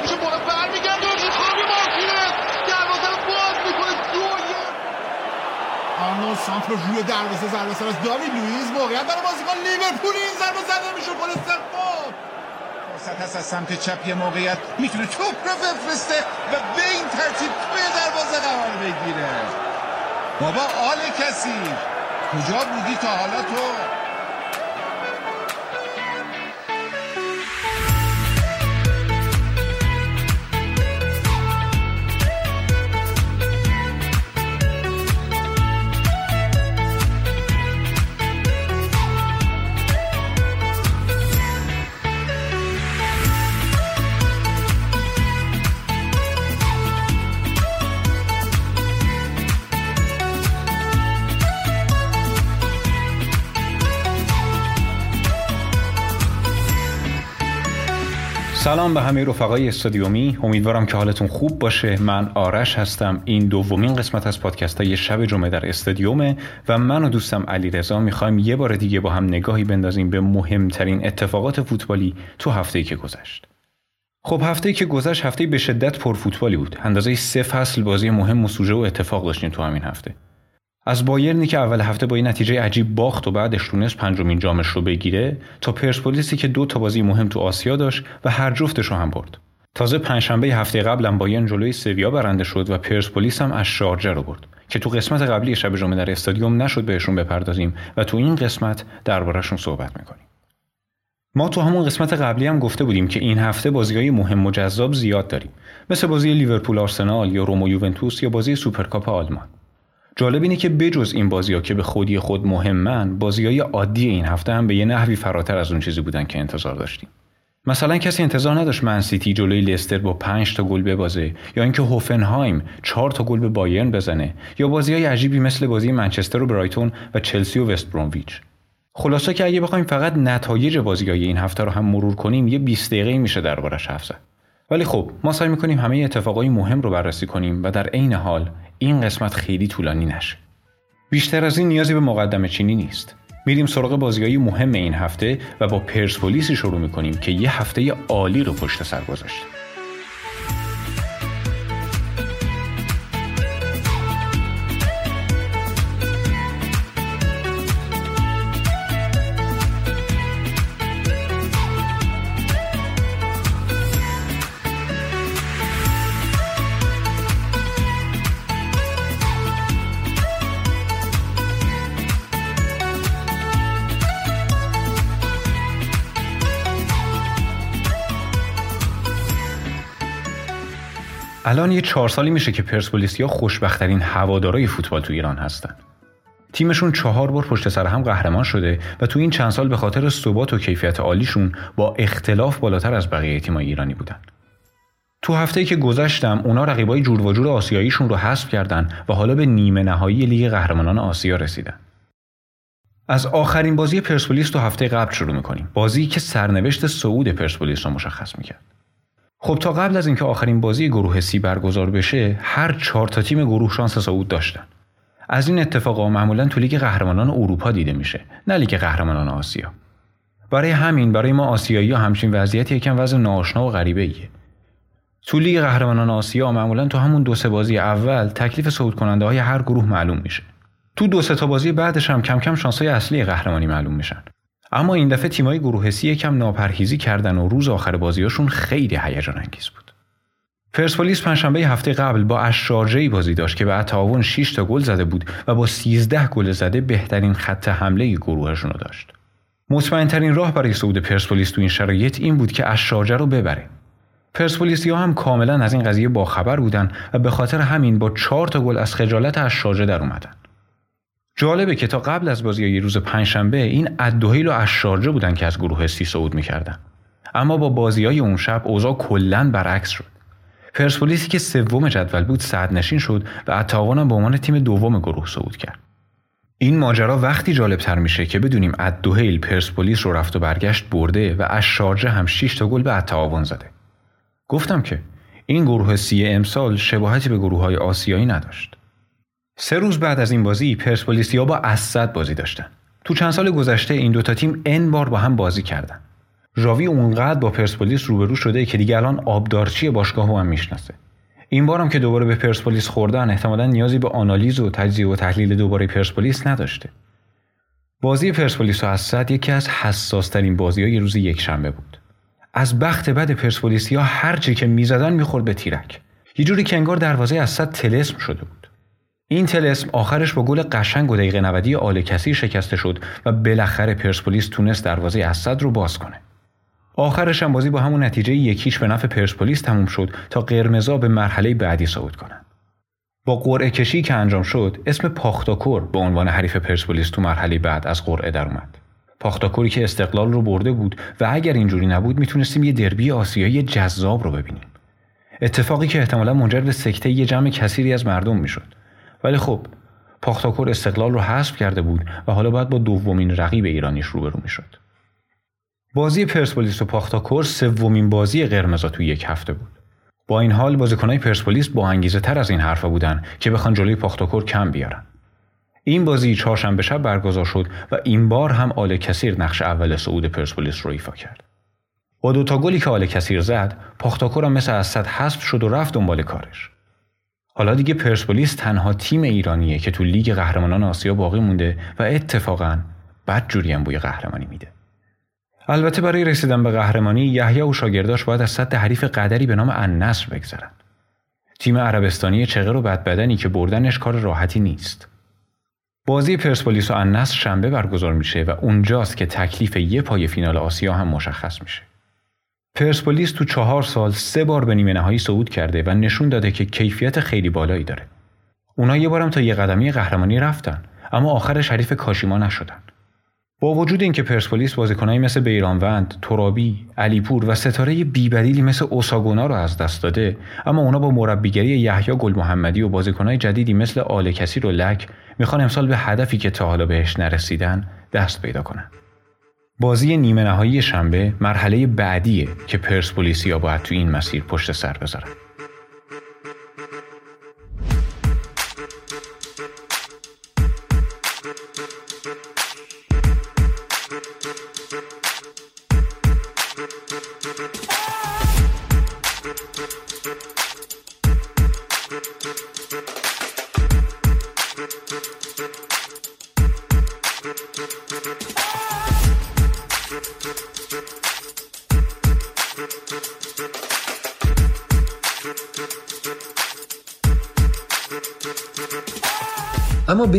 داده میشه بالا برمیگرده و شوت‌های مارتینز دروازه رو باز می‌کنه. دو آرنولد سانتر روی دروازه ضربه سر از داوید لوئیس موقعیت برای بازیکن لیورپول. این ضربه زده میشه گل سوم فرصت هست از سمت چپ یه موقعیت. می‌تونه توپ رو بفرسته و به این ترتیب توی دروازه قرار بگیره. بابا آل کسی. کجا بودی تا حالا تو؟ سلام به همه رفقای استادیومی. امیدوارم که حالتون خوب باشه. من آرش هستم. این دومین قسمت از پادکست های شب جمعه در استادیومه و من و دوستم علی رضا می‌خوایم یه بار دیگه با هم نگاهی بندازیم به مهمترین اتفاقات فوتبالی تو هفته که گذشت. خب هفته که گذشت هفته به شدت پر فوتبالی بود. اندازه سه فصل بازی مهم و سوژه و اتفاق داشتیم تو همین هفته. از بایرنی که اول هفته با این نتیجه عجیب باخت و بعدش تونست پنجمین جامش رو بگیره تا پرسپولیسی که دو تا بازی مهم تو آسیا داشت و هر جفتش رو هم برد. تازه پنجشنبه هفته قبلم بایرن جلوی سویا برنده شد و پرسپولیس هم الشارجه رو برد که تو قسمت قبلی شب جمعه در استادیوم نشد بهشون بپردازیم و تو این قسمت دربارهشون صحبت می‌کنیم. ما تو همون قسمت قبلی هم گفته بودیم که این هفته بازیهای مهم و جذاب زیاد داریم مثل بازی لیورپول آرسنال یا رم و یوونتوس یا بازی سوپرکاپ آلمان. جالب اینه که بجز این بازی ها که به خودی خود مهمن بازی های عادی این هفته هم به یه نحوی فراتر از اون چیزی بودن که انتظار داشتیم. مثلا کسی انتظار نداشت منسیتی جلوی لستر با 5 تا گل ببازه یا اینکه هوفنهایم 4 تا گل به بایرن بزنه یا بازی های عجیبی مثل بازی منچستر و برایتون و چلسی و وست برومویچ. خلاصه که اگه بخوایم فقط نتایج بازی های این هفته رو هم مرور کنیم یه 20 دقیقه میشه دربارش حرف زد. ولی خب ما سعی می‌کنیم همه اتفاقای مهم رو بررسی کنیم و در عین حال این قسمت خیلی طولانی نشه. بیشتر از این نیازی به مقدمه چینی نیست. میریم سراغ بازیایی مهم این هفته و با پرسپولیسی شروع می‌کنیم که یه هفته عالی رو پشت سر گذاشته. الان یه چهار سالی میشه که پرسپولیسیا خوشبختترین هوادارای فوتبال تو ایران هستن. تیمشون چهار بار پشت سر هم قهرمان شده و تو این چند سال به خاطر ثبات و کیفیت عالیشون با اختلاف بالاتر از بقیه تیمای ایرانی بودن. تو هفته که گذشتم اونا رقیبای جور و جور آسیاییشون رو حذف کردن و حالا به نیمه نهایی لیگ قهرمانان آسیا رسیدن. از آخرین بازی پرسپولیس تو هفته قبل شروع می‌کنیم. بازی که سرنوشت صعود پرسپولیس رو مشخص می‌کرد. خب تا قبل از اینکه آخرین بازی گروه سی برگزار بشه هر چهار تا تیم گروه شانس صعود داشتن. از این اتفاقا معمولا تو لیگ قهرمانان اروپا دیده میشه نه لیگ قهرمانان آسیا. برای همین برای ما آسیایی ها همچین وضعیت یکم وضع ناآشنا و غریبه ایه تو لیگ قهرمانان آسیا معمولا تو همون دو سه بازی اول تکلیف صعود کننده های هر گروه معلوم میشه. تو دو سه تا بازی بعدش هم کم کم شانس اصلی قهرمانی معلوم میشن. اما این دفعه تیمای گروه سی یکم ناپرهیزی کردن و روز آخر بازیاشون خیلی هیجان انگیز بود. پرسپولیس پنجشنبه هفته قبل با اشارجهی بازی داشت که به تعاون 6 تا گل زده بود و با 13 گل زده بهترین خط حمله گروهشون رو داشت. مطمئنترین راه برای صعود پرسپولیس تو این شرایط این بود که اشارجه رو ببره. پرسپولیسیا هم کاملا از این قضیه باخبر بودن و به خاطر همین با 4 تا گل از خجالت اشارجه در اومدن. جالبه که تا قبل از بازی روز پنجشنبه این ادوهیل و اشارجه بودن که از گروه سی صعود می‌کردن. اما با بازی های اون شب اوضاع کلا برعکس شد. پرسپولیسی که سوم جدول بود صد نشین شد و اتاوان به عنوان تیم دوم گروه صعود کرد. این ماجرا وقتی جالب تر میشه که بدونیم ادوهیل پرسپولیس رو رفت و برگشت برده و اشارجه هم 6 تا گل به اتاوان زده. گفتم که این گروه سی امسال شباهتی به گروه های آسیایی نداشت. سه روز بعد از این بازی پرسپولیسیا با اسد بازی داشتن. تو چند سال گذشته این دوتا تیم ان بار با هم بازی کردن. ژاوی اونقدر با پرسپولیس روبرو شده که دیگه الان آبدارچی باشگاه هم می‌شناسه. این بارم که دوباره به پرسپولیس خوردن احتمالا نیازی به آنالیز و تجزیه و تحلیل دوباره پرسپولیس نداشته. بازی پرسپولیس و اسد یکی از حساسترین بازی های روز یک شنبه بود. از بخت بد پرسپولیسیا هر چی که می‌زدن می‌خورد به تیرک. یه جوری که انگار دروازه اسد تلسم شده بود. این تلسم آخرش با گل قشنگ و دقیقه 90 آل کثیر شکسته شد و بالاخره پرسپولیس تونست دروازه اسد رو باز کنه آخرش هم بازی با همون نتیجه یکیش به نفع پرسپولیس تموم شد تا قرمزا به مرحله بعدی صعود کنند. با قرعه کشی که انجام شد اسم پاختاکور به عنوان حریف پرسپولیس تو مرحله بعد از قرعه در اومد. پاختاکوری که استقلال رو برده بود و اگر اینجوری نبود می‌تونستیم یه دربی آسیایی جذاب رو ببینیم. اتفاقی که احتمالا منجر به سکته یه جمع کثیری از مردم می‌شد. ولی خب پاختاکور استقلال رو حذف کرده بود و حالا باید با دومین رقیب ایرانیش روبرو می‌شد. بازی پرسپولیس و پاختاکور سومین بازی قرمزا توی یک هفته بود. با این حال بازیکنهای پرسپولیس با انگیزه تر از این حرفا بودن که بخوان جلوی پاختاکور کم بیارن. این بازی چهارشنبه شب برگزار شد و این بار هم آل کثیر نقش اول صعود پرسپولیس رو ایفا کرد. با دوتا گلی که آل کثیر زد، پاختاکور هم مثل اسد حذف شد و رفت دنبال کارش. حالا دیگه پرسپولیس تنها تیم ایرانیه که تو لیگ قهرمانان آسیا باقی مونده و اتفاقا بد جوری هم بوی قهرمانی میده. البته برای رسیدن به قهرمانی یحیی و شاگرداش باید از صد حریف قدری به نام النصر بگذرن. تیم عربستانی چغر و بدبدنی که بردنش کار راحتی نیست. بازی پرسپولیس و النصر شنبه برگزار میشه و اونجاست که تکلیف یه پای فینال آسیا هم مشخص میشه. پرسپولیس تو چهار سال سه بار به نیمه نهایی صعود کرده و نشون داده که کیفیت خیلی بالایی داره. اونا یه بارم تا یه قدمی قهرمانی رفتن اما آخرش حریف کاشیما نشدن. با وجود اینکه پرسپولیس بازیکنایی مثل بیرانوند، ترابی، علیپور و ستاره بیبدیلی مثل اوساگونا رو از دست داده اما اونا با مربیگری یحیی گل محمدی و بازیکنای جدیدی مثل آل کسی و لک می‌خوان امسال به هدفی که تا حالا بهش نرسیدن دست پیدا کنن. بازی نیمه نهایی شنبه مرحله بعدیه که پرسپولیسیا باید تو این مسیر پشت سر بذارن.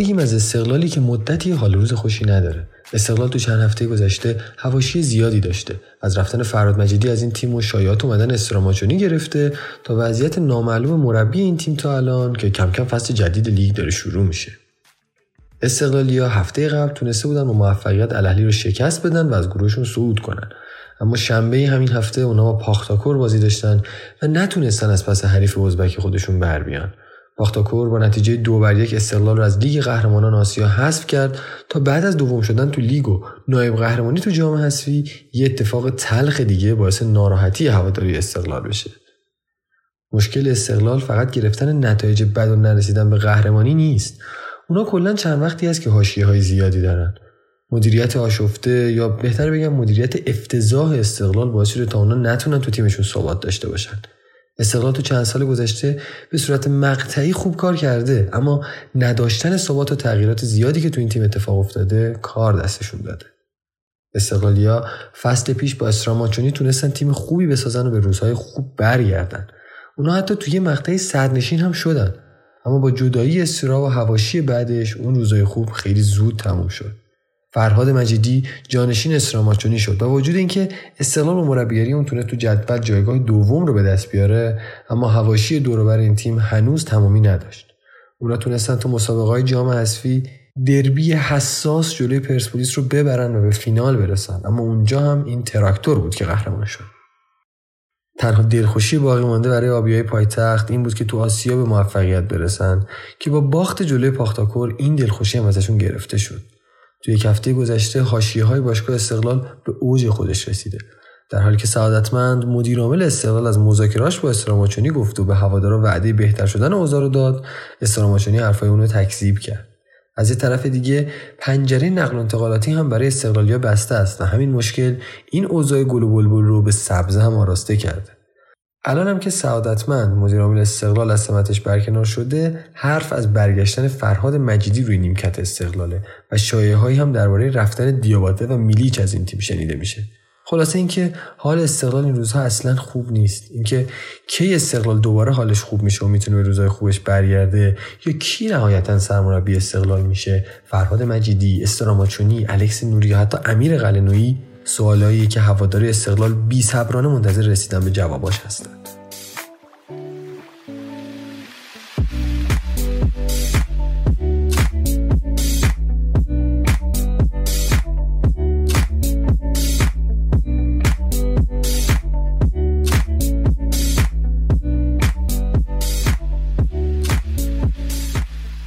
بگیم از استقلالی که مدتی حال روز خوشی نداره. استقلال تو چند هفته گذشته هواشی زیادی داشته. از رفتن فراد مجیدی از این تیم و شایعات اومدن استراماچونی گرفته تا وضعیت نامعلوم مربی این تیم تا الان که کم کم فصل جدید لیگ داره شروع میشه. استقلالیا هفته قبل تونسته بودن با موفقیت الاهلی رو شکست بدن و از گروهشون صعود کنن. اما شنبه همین هفته اونا با پاختاکور بازی داشتن و نتونستن از پس حریف ازبک خودشون بر بیان. پاختاکور با نتیجه دو بر یک استقلال رو از لیگ قهرمانان آسیا حذف کرد تا بعد از دوم شدن تو لیگ و نایب قهرمانی تو جام حذفی یه اتفاق تلخ دیگه باعث ناراحتی هواداری استقلال بشه. مشکل استقلال فقط گرفتن نتایج بد و نرسیدن به قهرمانی نیست. اونا کلا چند وقتی است که حاشیه های زیادی دارن. مدیریت آشفته یا بهتر بگم مدیریت افتضاح استقلال باعث شده تا اونا نتونن تو تیمشون ثبات داشته باشن. استقلال تو چند سال گذشته به صورت مقطعی خوب کار کرده. اما نداشتن ثبات و تغییرات زیادی که تو این تیم اتفاق افتاده کار دستشون داده. استقلالیا فصل پیش با استراماچونی تونستن تیم خوبی بسازن و به روزهای خوب برگردن. اونا حتی توی مقطعی صدرنشین هم شدن. اما با جدایی استرا و هواشی بعدش اون روزهای خوب خیلی زود تموم شد. فرهاد مجیدی جانشین استراماچونی شد با وجود اینکه استقلال و مربیگری اون تونه تو جدول جایگاه دوم رو به دست بیاره اما هواشی دوروبر این تیم هنوز تمامی نداشت. اونا تونستن تو مسابقه های جام حذفی دربی حساس جلوی پرسپولیس رو ببرن و به فینال برسن. اما اونجا هم این تراکتور بود که قهرمان شد. تنها دلخوشی باقی مانده برای آبیای پایتخت این بود که تو آسیا به موفقیت برسن که با باخت جلوی پاختاکور این دلخوشی هم ازشون گرفته شد. تو یک هفته گذشته حاشیه های باشگاه استقلال به اوج خودش رسیده. در حالی که سعادتمند مدیر عامل استقلال از مذاکراش با استراماچونی گفت و به هوادارا وعده بهتر شدن اوضاع رو داد استراماچونی حرفای اون رو تکذیب کرد. از یه طرف دیگه پنجره نقل و انتقالاتی هم برای استقلالیا بسته است و همین مشکل این اوضاع گل و بلبل رو به سبزه هم آراسته کرده. الان هم که سعادتمند مدیر عامل استقلال از سمتش برکنار شده حرف از برگشتن فرهاد مجیدی روی نیمکت استقلاله و شایعه هایی هم درباره رفتن دیاباته و میلیچ از این تیم شنیده میشه. خلاصه اینکه حال استقلال این روزها اصلا خوب نیست. اینکه کی استقلال دوباره حالش خوب میشه و می‌تونه به روزهای خوبش برگرده یا کی نهایتا سرمربی استقلال میشه؟ فرهاد مجیدی استراماچونی الکس نوری یا حتی امیر قلنویی سوالایی که هواداری استقلال بی صبرانه منتظر رسیدن به جواباش هستند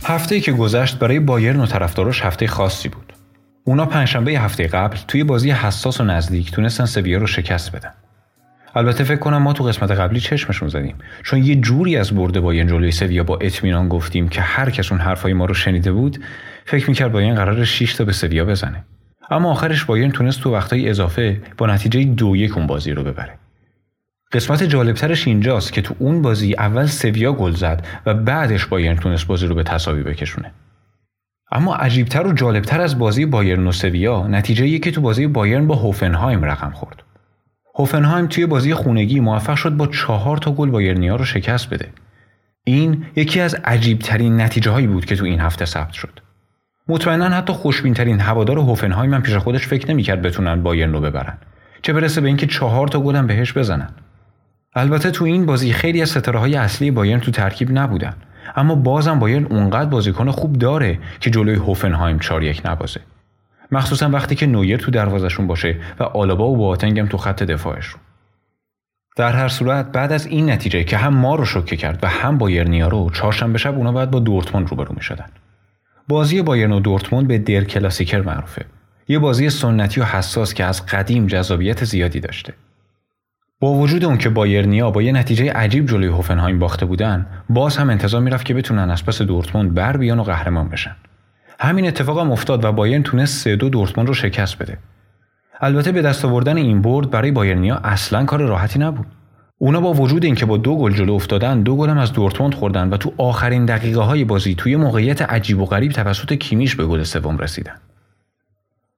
هفته که گذشت برای بایرن و طرفداراش هفته خاصی بود. اونا پنجشنبه هفته قبل توی بازی حساس و نزدیک تونستن سویا رو شکست بدن. البته فکر کنم ما تو قسمت قبلی چشمشون زدیم چون یه جوری از برده بایرن جلوی سویا با اطمینان گفتیم که هر کس اون حرفای ما رو شنیده بود فکر می‌کرد بایرن قرار 6 تا به سویا بزنه. اما آخرش بایرن تونست تو وقتای اضافه با نتیجه دو یک اون بازی رو ببره. قسمت جالبترش اینجاست که تو اون بازی اول سویا گل زد و بعدش بایرن تونست بازی رو به تساوی بکشونه. اما عجیبتر و جالبتر از بازی بایرن و سویا نتیجه که تو بازی بایرن با هوفنهایم رقم خورد. هوفنهایم توی بازی خونگی موفق شد با چهار تا گل بایرنیا رو شکست بده. این یکی از عجیبترین نتیجه هایی بود که تو این هفته ثبت شد. مطمئنا حتی خوشبینترین هوادار هوفنهایم هم پیش خودش فکر نمی‌کرد بتونن بایرن رو ببرن. چه برسه به اینکه چهار تا گل بهش بزنن. البته تو این بازی خیلی از ستاره های اصلی بایرن تو ترکیب نبودن اما بازم بایرن اونقدر بازیکن خوب داره که جلوی هوفنهایم 4 یک نبازه. مخصوصا وقتی که نویر تو دروازشون باشه و آلابا و بواتنگ هم تو خط دفاعشون. در هر صورت بعد از این نتیجه که هم ما رو شوکه کرد و هم بایرنیا رو چهارشنبه شب اونا باید با دورتموند روبرو می‌شدن. بازی بایرن و دورتموند به در کلاسیکر معروفه. یه بازی سنتی و حساس که از قدیم جذابیت زیادی داشته. با وجود اون که بایرنیا با یه نتیجه عجیب جلوی هوفنهایم باخته بودن باز هم انتظار می‌رفت که بتونن از پس دورتموند بر بیان و قهرمان بشن. همین اتفاق هم افتاد و بایرن تونست سه دو دورتموند رو شکست بده. البته به دست آوردن این برد برای بایرنیا اصلا کار راحتی نبود. اونا با وجود اینکه با دو گل جلو افتادن دو گل هم از دورتموند خوردن و تو آخرین دقیقه های بازی توی موقعیت عجیب و غریب توسط کیمیش به گل سوم رسیدن.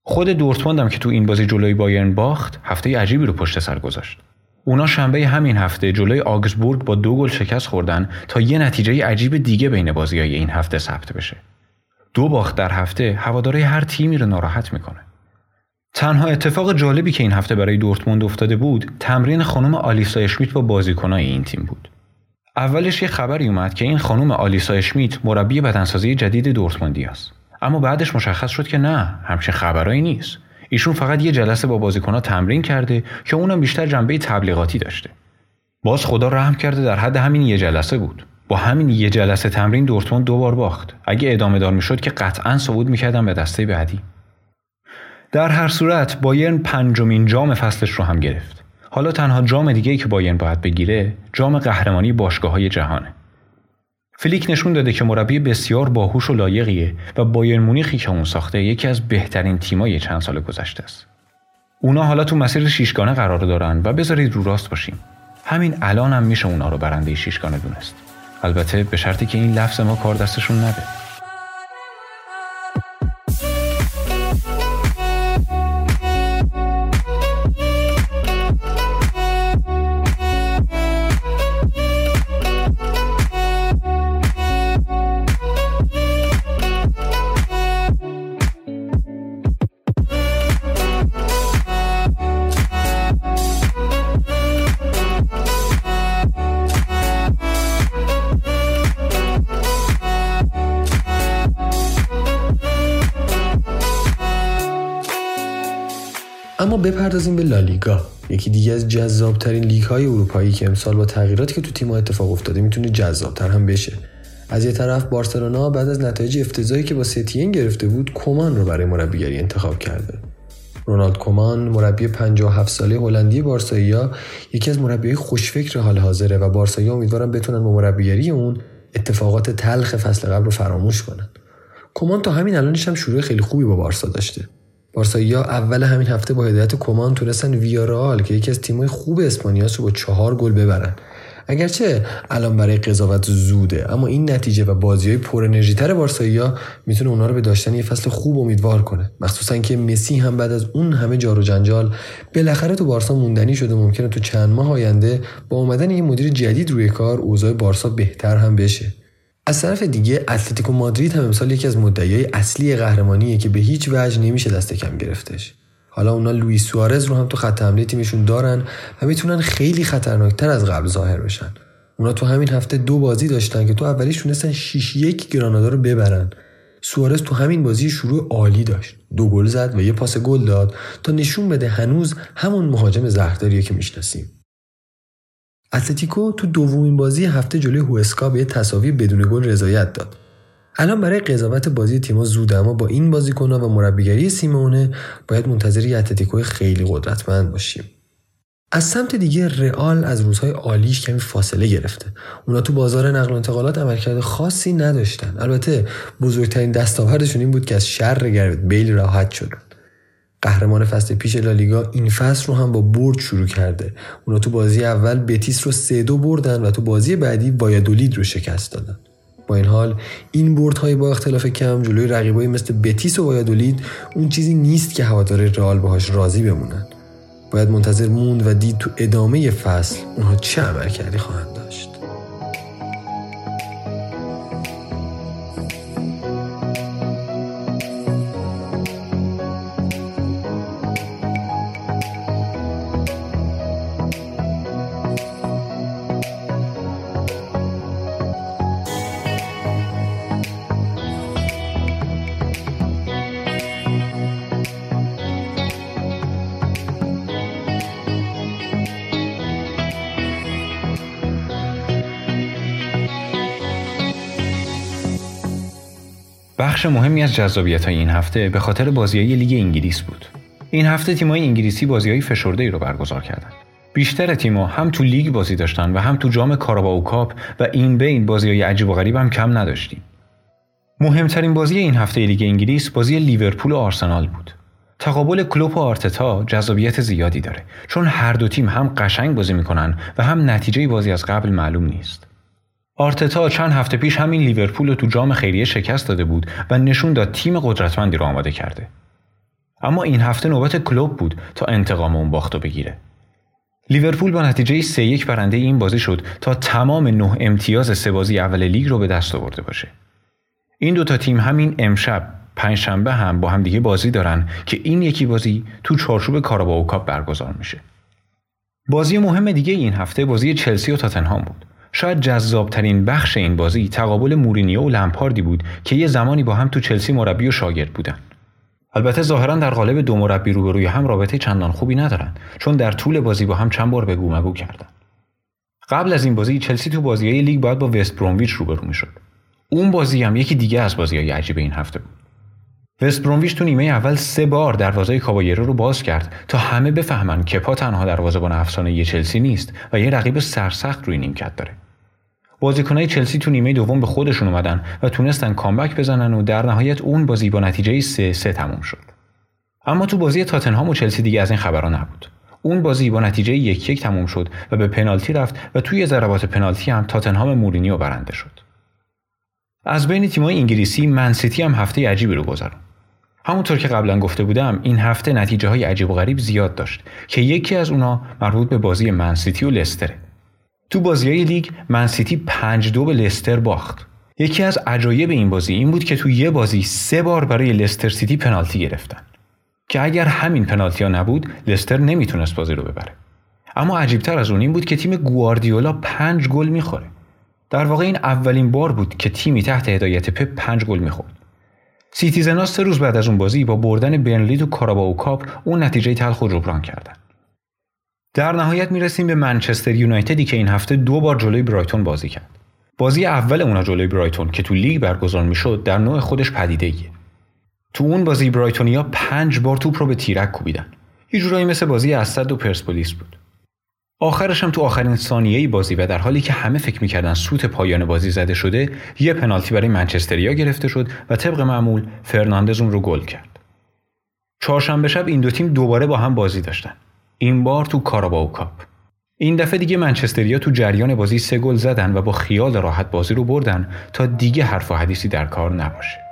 خود دورتموند هم که تو این بازی جلوی بایرن باخت هفته عجیبی رو پشت سر گذاشت. اونا شنبه همین هفته جلوی آگزبورگ با دو گل شکست خوردن تا یه نتیجه عجیب دیگه بین بازی های این هفته ثبت بشه. دو باخت در هفته هواداره هر تیمی رو ناراحت می‌کنه. تنها اتفاق جالبی که این هفته برای دورتموند افتاده بود تمرین خانم آلیسا اشمیت با بازیکنای این تیم بود. اولش یه خبری اومد که این خانم آلیسا اشمیت مربی بدنسازی جدید دورتموندی است. اما بعدش مشخص شد که نه همچین خبرایی نیست. ایشون فقط یه جلسه با بازیکنها تمرین کرده که اونم بیشتر جنبه تبلیغاتی داشته. باز خدا رحم کرده در حد همین یه جلسه بود. با همین یه جلسه تمرین دورتموند دو بار باخت. اگه ادامه دار می‌شد که قطعا صعود می‌کردن به دسته بعدی. در هر صورت بایرن پنجمین جام فصلش رو هم گرفت. حالا تنها جام دیگه که بایرن باید بگیره جام قهرمانی باشگاه های جهانه. فلیک نشون داده که مربی بسیار باهوش و لایقیه و بایر مونیخی که اون ساخته یکی از بهترین تیمای چند سال گذشته است. اونا حالا تو مسیر شیشگانه قرار دارن و بذارید رو راست باشیم. همین الان هم میشه اونا رو برنده شیشگانه دونست. البته به شرطی که این لفظ ما کار دستشون نده. لالیگا یکی دیگه از جذابترین لیگ های اروپایی که امسال با تغییراتی که تو تیم اتفاق افتاده می‌تونه جذابتر هم بشه. از یه طرف بارسلونا بعد از نتایج افتضاحی که با ستین گرفته بود کومان رو برای مربیگری انتخاب کرده. رونالد کومان مربی 57 ساله هلندی بارسایا یکی از مربیای خوشفکر حال حاضره و بارسایا امیدوارم بتونن با مربیگری اون اتفاقات تلخ فصل قبل رو فراموش کنن. کمان تا همین الانش هم شروع خیلی خوبی با بارسا داشته. بارسایی اول همین هفته با هدایت کمان تونستن ویارال که یکی از تیم‌های خوب اسپانیاس رو با چهار گل ببرن. اگرچه الان برای قضاوت زوده اما این نتیجه و بازی های پر انرژی تر ها می‌تونه اونا رو به داشتن یه فصل خوب امیدوار کنه. مخصوصا که مسی هم بعد از اون همه جار و جنجال بالاخره تو بارسا موندنی شده. ممکنه تو چند ماه آینده با اومدن یه مدیر جدید روی کار اوضاع بارسا بهتر هم بشه. از طرف دیگه اتلتیکو مادرید هم امسال یکی از مدعیای اصلی قهرمانیه که به هیچ وجه نمیشه دست کم گرفتش. حالا اونا لوئیس سوارز رو هم تو خط حمله تیمشون دارن و می‌تونن خیلی خطرناکتر از قبل ظاهر بشن. اونا تو همین هفته دو بازی داشتن که تو اولیش تونستن 6 یک گرانادا رو ببرن. سوارز تو همین بازی شروع عالی داشت. دو گل زد و یه پاس گل داد تا نشون بده هنوز همون مهاجم زهرداریه که می‌شناسیم. اتلتیکو تو دومین بازی هفته جلوی هوسکا به یه تساوی بدون گل رضایت داد. الان برای قضاوت بازی تیم‌ها زوده اما با این بازیکن‌ها و مربیگری سیمونه باید منتظر یه اتلتیکو خیلی قدرتمند باشیم. از سمت دیگه رئال از روزهای عالیش کمی فاصله گرفته. اونا تو بازار نقل و انتقالات عملکرد خاصی نداشتن. البته بزرگترین دستاوردشون این بود که از شر گرد بیل راحت شدن قهرمان فصل پیش لالیگا این فصل رو هم با برد شروع کرده. اونا تو بازی اول بتیس رو سه دو بردن و تو بازی بعدی وایادولید رو شکست دادن. با این حال این بردهای با اختلاف کم جلوی رقیبایی مثل بتیس و وایادولید اون چیزی نیست که هوادار رئال باهاش راضی بمونن. باید منتظر موند و دید تو ادامه فصل اونها چه عمل کردی خواهند داشت. بخش مهمی از جذابیت های این هفته به خاطر بازی های لیگ انگلیس بود. این هفته تیمای انگلیسی بازی های فشرده ای رو برگزار کردند. بیشتر تیم‌ها هم تو لیگ بازی داشتن و هم تو جام کاراباو کاپ و این بین بازی های عجیب و غریب هم کم نداشتیم. مهمترین بازی این هفته لیگ انگلیس بازی لیورپول و آرسنال بود. تقابل کلوپ و آرتتا جذابیت زیادی داره چون هر دو تیم هم قشنگ بازی می‌کنن و هم نتیجه بازی از قبل معلوم نیست. آرتتا چند هفته پیش همین لیورپول رو تو جام خیریه شکست داده بود و نشون داد تیم قدرتمندی رو آماده کرده. اما این هفته نوبت کلوب بود تا انتقام اون باختو بگیره. لیورپول با نتیجه 3 یک برنده این بازی شد تا تمام نه امتیاز سه بازی اول لیگ رو به دست آورده باشه. این دوتا تیم همین امشب پنجشنبه هم با هم دیگه بازی دارن که این یکی بازی تو چارچوب کاراباو کاپ برگزار میشه. بازی مهم دیگه این هفته بازی چلسی و تاتنهام بود. شاید جذابترین بخش این بازی تقابل مورینیو و لمپاردی بود که یه زمانی با هم تو چلسی مربی و شاگرد بودن. البته ظاهرا در قالب دو مربی روبروی هم رابطه چندان خوبی ندارن چون در طول بازی با هم چند بار بگو مگو کردن. قبل از این بازی چلسی تو بازی های لیگ باید با وست برومویچ روبرو می‌شد. اون بازی هم یکی دیگه از بازی های عجیب این هفته بود. وست برومویچ تو نیمه اول سه بار دروازه کابایرو رو باز کرد تا همه بفهمن کپا تنها دروازه‌بان افسانه چلسی نیست و یه رقیب سرسخت روی نیمکت داره. بازیکنهای چلسی تو نیمه دوم به خودشون اومدن و تونستن کامبک بزنن و در نهایت اون بازی با نتیجه 3 3 تموم شد. اما تو بازی تاتنهام و چلسی دیگه از این خبرها نبود. اون بازی با نتیجه یک یک تموم شد و به پنالتی رفت و توی ضربات پنالتی هم تاتنهام مورینیو برنده شد. از بین تیم‌های انگلیسی منسیتی هم هفته عجیبی رو گذرون. همونطور که قبلا گفته بودم این هفته نتیجه های عجیب و غریب زیاد داشت که یکی از اونا مربوط به بازی منسیتی و لستره. تو بازی های لیگ منسیتی 5 دو به لستر باخت. یکی از عجایب این بازی این بود که تو یه بازی سه بار برای لستر سیتی پنالتی گرفتن. که اگر همین پنالتی ها نبود لستر نمی‌تونست بازی رو ببره. اما عجیبتر از اون این بود که تیم گواردیولا پنج گل می‌خوره. در واقع این اولین بار بود که تیمی تحت هدایت پپ پنج گل می‌خورد. سیتیزنا سه روز بعد از اون بازی با بردن برنلی تو کاراباو کاپ اون نتیجه تلخ رو جبران کردن. در نهایت می‌رسیم به منچستر یونایتدی که این هفته دو بار جلوی برایتون بازی کرد. بازی اول اونا جلوی برایتون که تو لیگ برگزار می‌شد در نوع خودش پدیده ایه. تو اون بازی برایتونیا پنج بار توپ رو به تیرک کوبیدن. یه جورایی مثل بازی اسد و پرسپولیس بود. آخرش هم تو آخرین ثانیه بازی و در حالی که همه فکر می‌کردن سوت پایان بازی زده شده یه پنالتی برای منچستریا گرفته شد و طبق معمول فرناندز اون رو گل کرد چهارشنبه شب این دو تیم دوباره با هم بازی داشتن این بار تو کاراباو کاپ. این دفعه دیگه منچستریا تو جریان بازی سه گل زدن و با خیال راحت بازی رو بردن تا دیگه حرف و حدیثی در کار نباشه.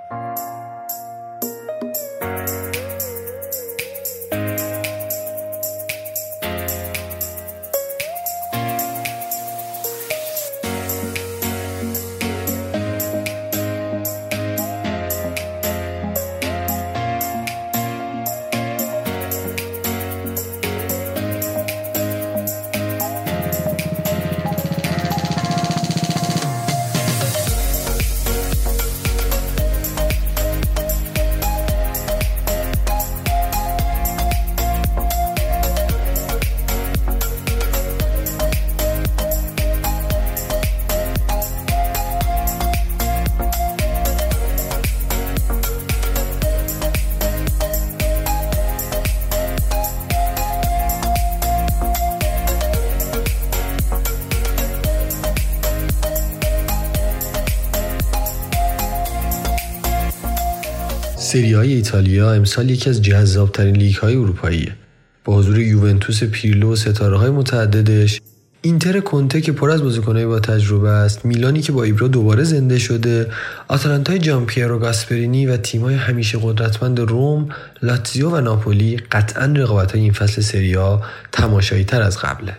سری های ایتالیا امسال یکی از جذابترین لیگ های اروپاییه. با حضور یوونتوس پیرلو و ستاره های متعددش اینتر کنته که پر از بازیکنهای با تجربه است میلانی که با ایبرا دوباره زنده شده آتالانتای جامپیرو گاسپرینی و تیمای همیشه قدرتمند روم لاتزیو و ناپولی قطعا رقابت های این فصل سریا تماشایی تر از قبله.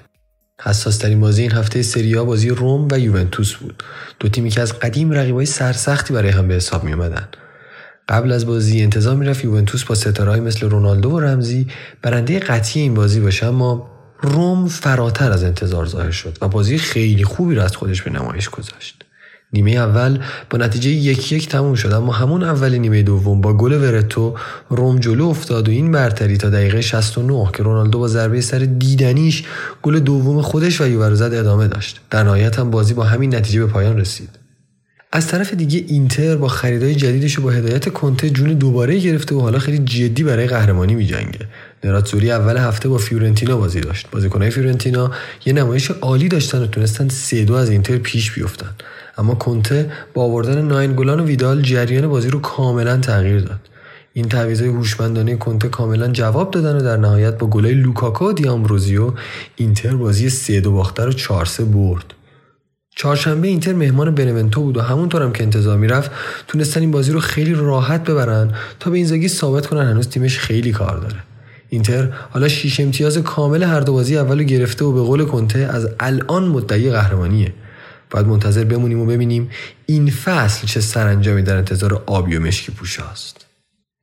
حساس ترین بازی این هفته سریا بازی روم و یوونتوس بود. دو تیمی که از قدیم رقیبای سرسختی برای هم به حساب می اومدن. قبل از بازی انتظار می‌رفت یوونتوس با ستارههایی مثل رونالدو و رمزی برنده قطعی این بازی باشه اما روم فراتر از انتظار ظاهر شد و بازی خیلی خوبی را از خودش به نمایش گذاشت. نیمه اول با نتیجه یک یک تموم شد اما همون اول نیمه دوم با گل ورتو روم جلو افتاد و این برتری تا دقیقه 69 که رونالدو با ضربه سر دیدنیش گل دوم خودش و یووه زد ادامه داشت. در نهایت هم بازی با همین نتیجه به پایان رسید. از طرف دیگه اینتر با خریدای جدیدش و با هدایت کنته جون دوباره گرفته و حالا خیلی جدی برای قهرمانی میجنگه. نراتزوری اول هفته با فیورنتینا بازی داشت. بازیکنهای فیورنتینا یه نمایش عالی داشتن و تونستن سه دو از اینتر پیش بیفتن. اما کنته با آوردن ناینگولان و ویدال جریان بازی رو کاملا تغییر داد. این تعویضای هوشمندانه کنته کاملا جواب دادن و در نهایت با گلای لوکاکو و دیامبروزیو اینتر بازی سه دو باخته رو 4 برد. چهارشنبه اینتر مهمان بنونتو بود و همونطور هم که انتظار می‌رفت تونستن این بازی رو خیلی راحت ببرن تا به اینزاگی ثابت کنن هنوز تیمش خیلی کار داره. اینتر حالا شیش امتیاز کامل هر دو بازی اولو گرفته و به قول کنته از الان مدعی قهرمانیه. باید منتظر بمونیم و ببینیم این فصل چه سرانجامی در انتظار آبی و مشکی پوشاست.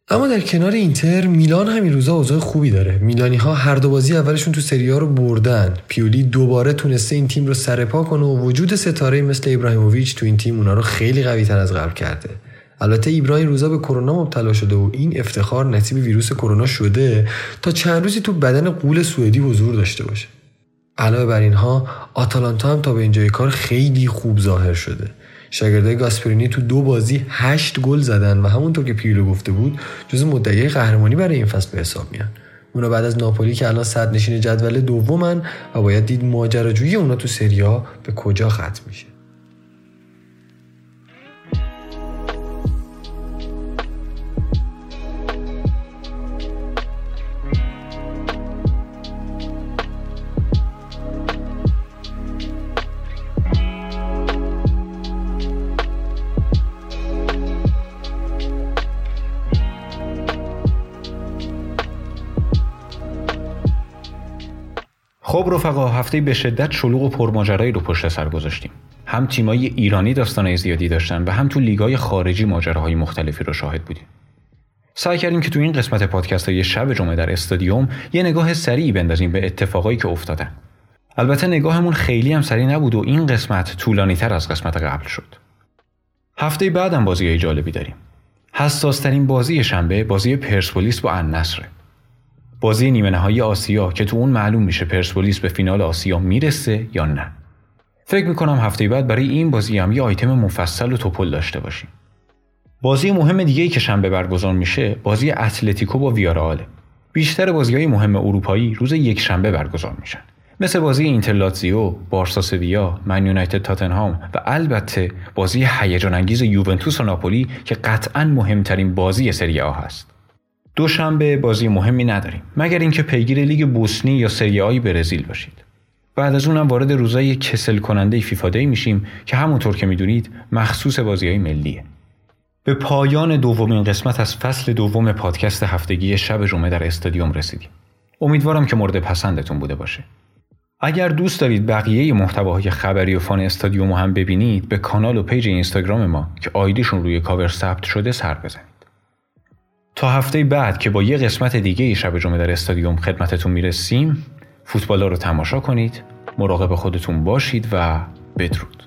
اما در کنار اینتر میلان همین روزا اوضاع خوبی داره. میلانی ها هر دو بازی اولشون تو سری ها رو بردن. پیولی دوباره تونسته این تیم رو سرپا کنه و وجود ستاره مثل ابراهیموویچ تو این تیم اونا رو خیلی قوی تر از قبل کرده. البته ایبراهیم روزا به کرونا مبتلا شده و این افتخار نصیب ویروس کرونا شده تا چند روزی تو بدن قول سوئدی حضور داشته باشه. علاوه بر اینها آتالانتا هم تا به اینجای کار خیلی خوب ظاهر شده. شاگردای گاسپرینی تو دو بازی هشت گل زدن و همونطور که پیرلو گفته بود جز مدعی قهرمانی برای این فصل به حساب میان. اونا بعد از ناپولی که الان صد نشین جدول دومن و باید دید ماجراجویی اونا تو سریا به کجا ختم میشه. خب رفقا هفته به شدت شلوغ و پرماجرایی رو پشت سر گذاشتیم. هم تیمای ایرانی داستانهای زیادی داشتن و هم تو لیگای خارجی ماجراهای مختلفی رو شاهد بودیم. سعی کردیم که تو این قسمت پادکست های شب جمعه در استادیوم یه نگاه سریعی بندازیم به اتفاقایی که افتادن. البته نگاهمون خیلی هم سریع نبود و این قسمت طولانی تر از قسمت قبل شد. هفته بعدم بازی های جالبی داریم. حساسترین بازی شنبه بازی پرسپولیس با النصره بازی نیمه نهایی آسیا که تو اون معلوم میشه پرسپولیس به فینال آسیا می‌رسه یا نه. فکر می‌کنم هفته بعد برای این بازی هم یه آیتم مفصل و توپل داشته باشیم. بازی مهم دیگه ای که شنبه برگزار میشه بازی اتلتیکو با ویارآله بیشتر بازی های مهم اروپایی روز یک شنبه برگزار میشن. مثل بازی اینترلاتزیو، بارسا سویا، من یونایتد تاتنهام و البته بازی هیجان انگیز یوونتوس و ناپولی که قطعا مهمترین بازی سری آ هست. دوشنبه بازی مهمی نداریم مگر اینکه پیگیر لیگ بوسنی یا سری آ برزیل باشید. بعد از اونم وارد روزای کسل کننده FIFA Day میشیم که همونطور که می‌دونید مخصوص بازی های ملیه. به پایان دومین قسمت از فصل دوم پادکست هفتگی شب جمعه در استادیوم رسیدیم. امیدوارم که مورد پسندتون بوده باشه. اگر دوست دارید بقیه محتواهای خبری و fun استادیوم هم ببینید به کانال و page اینستاگرام ما که آیدیشون روی کاور ثبت شده سر بزنید. تا هفته بعد که با یه قسمت دیگه شب جمعه در استادیوم خدمتتون می‌رسیم فوتبالا رو تماشا کنید مراقب خودتون باشید و بدرود.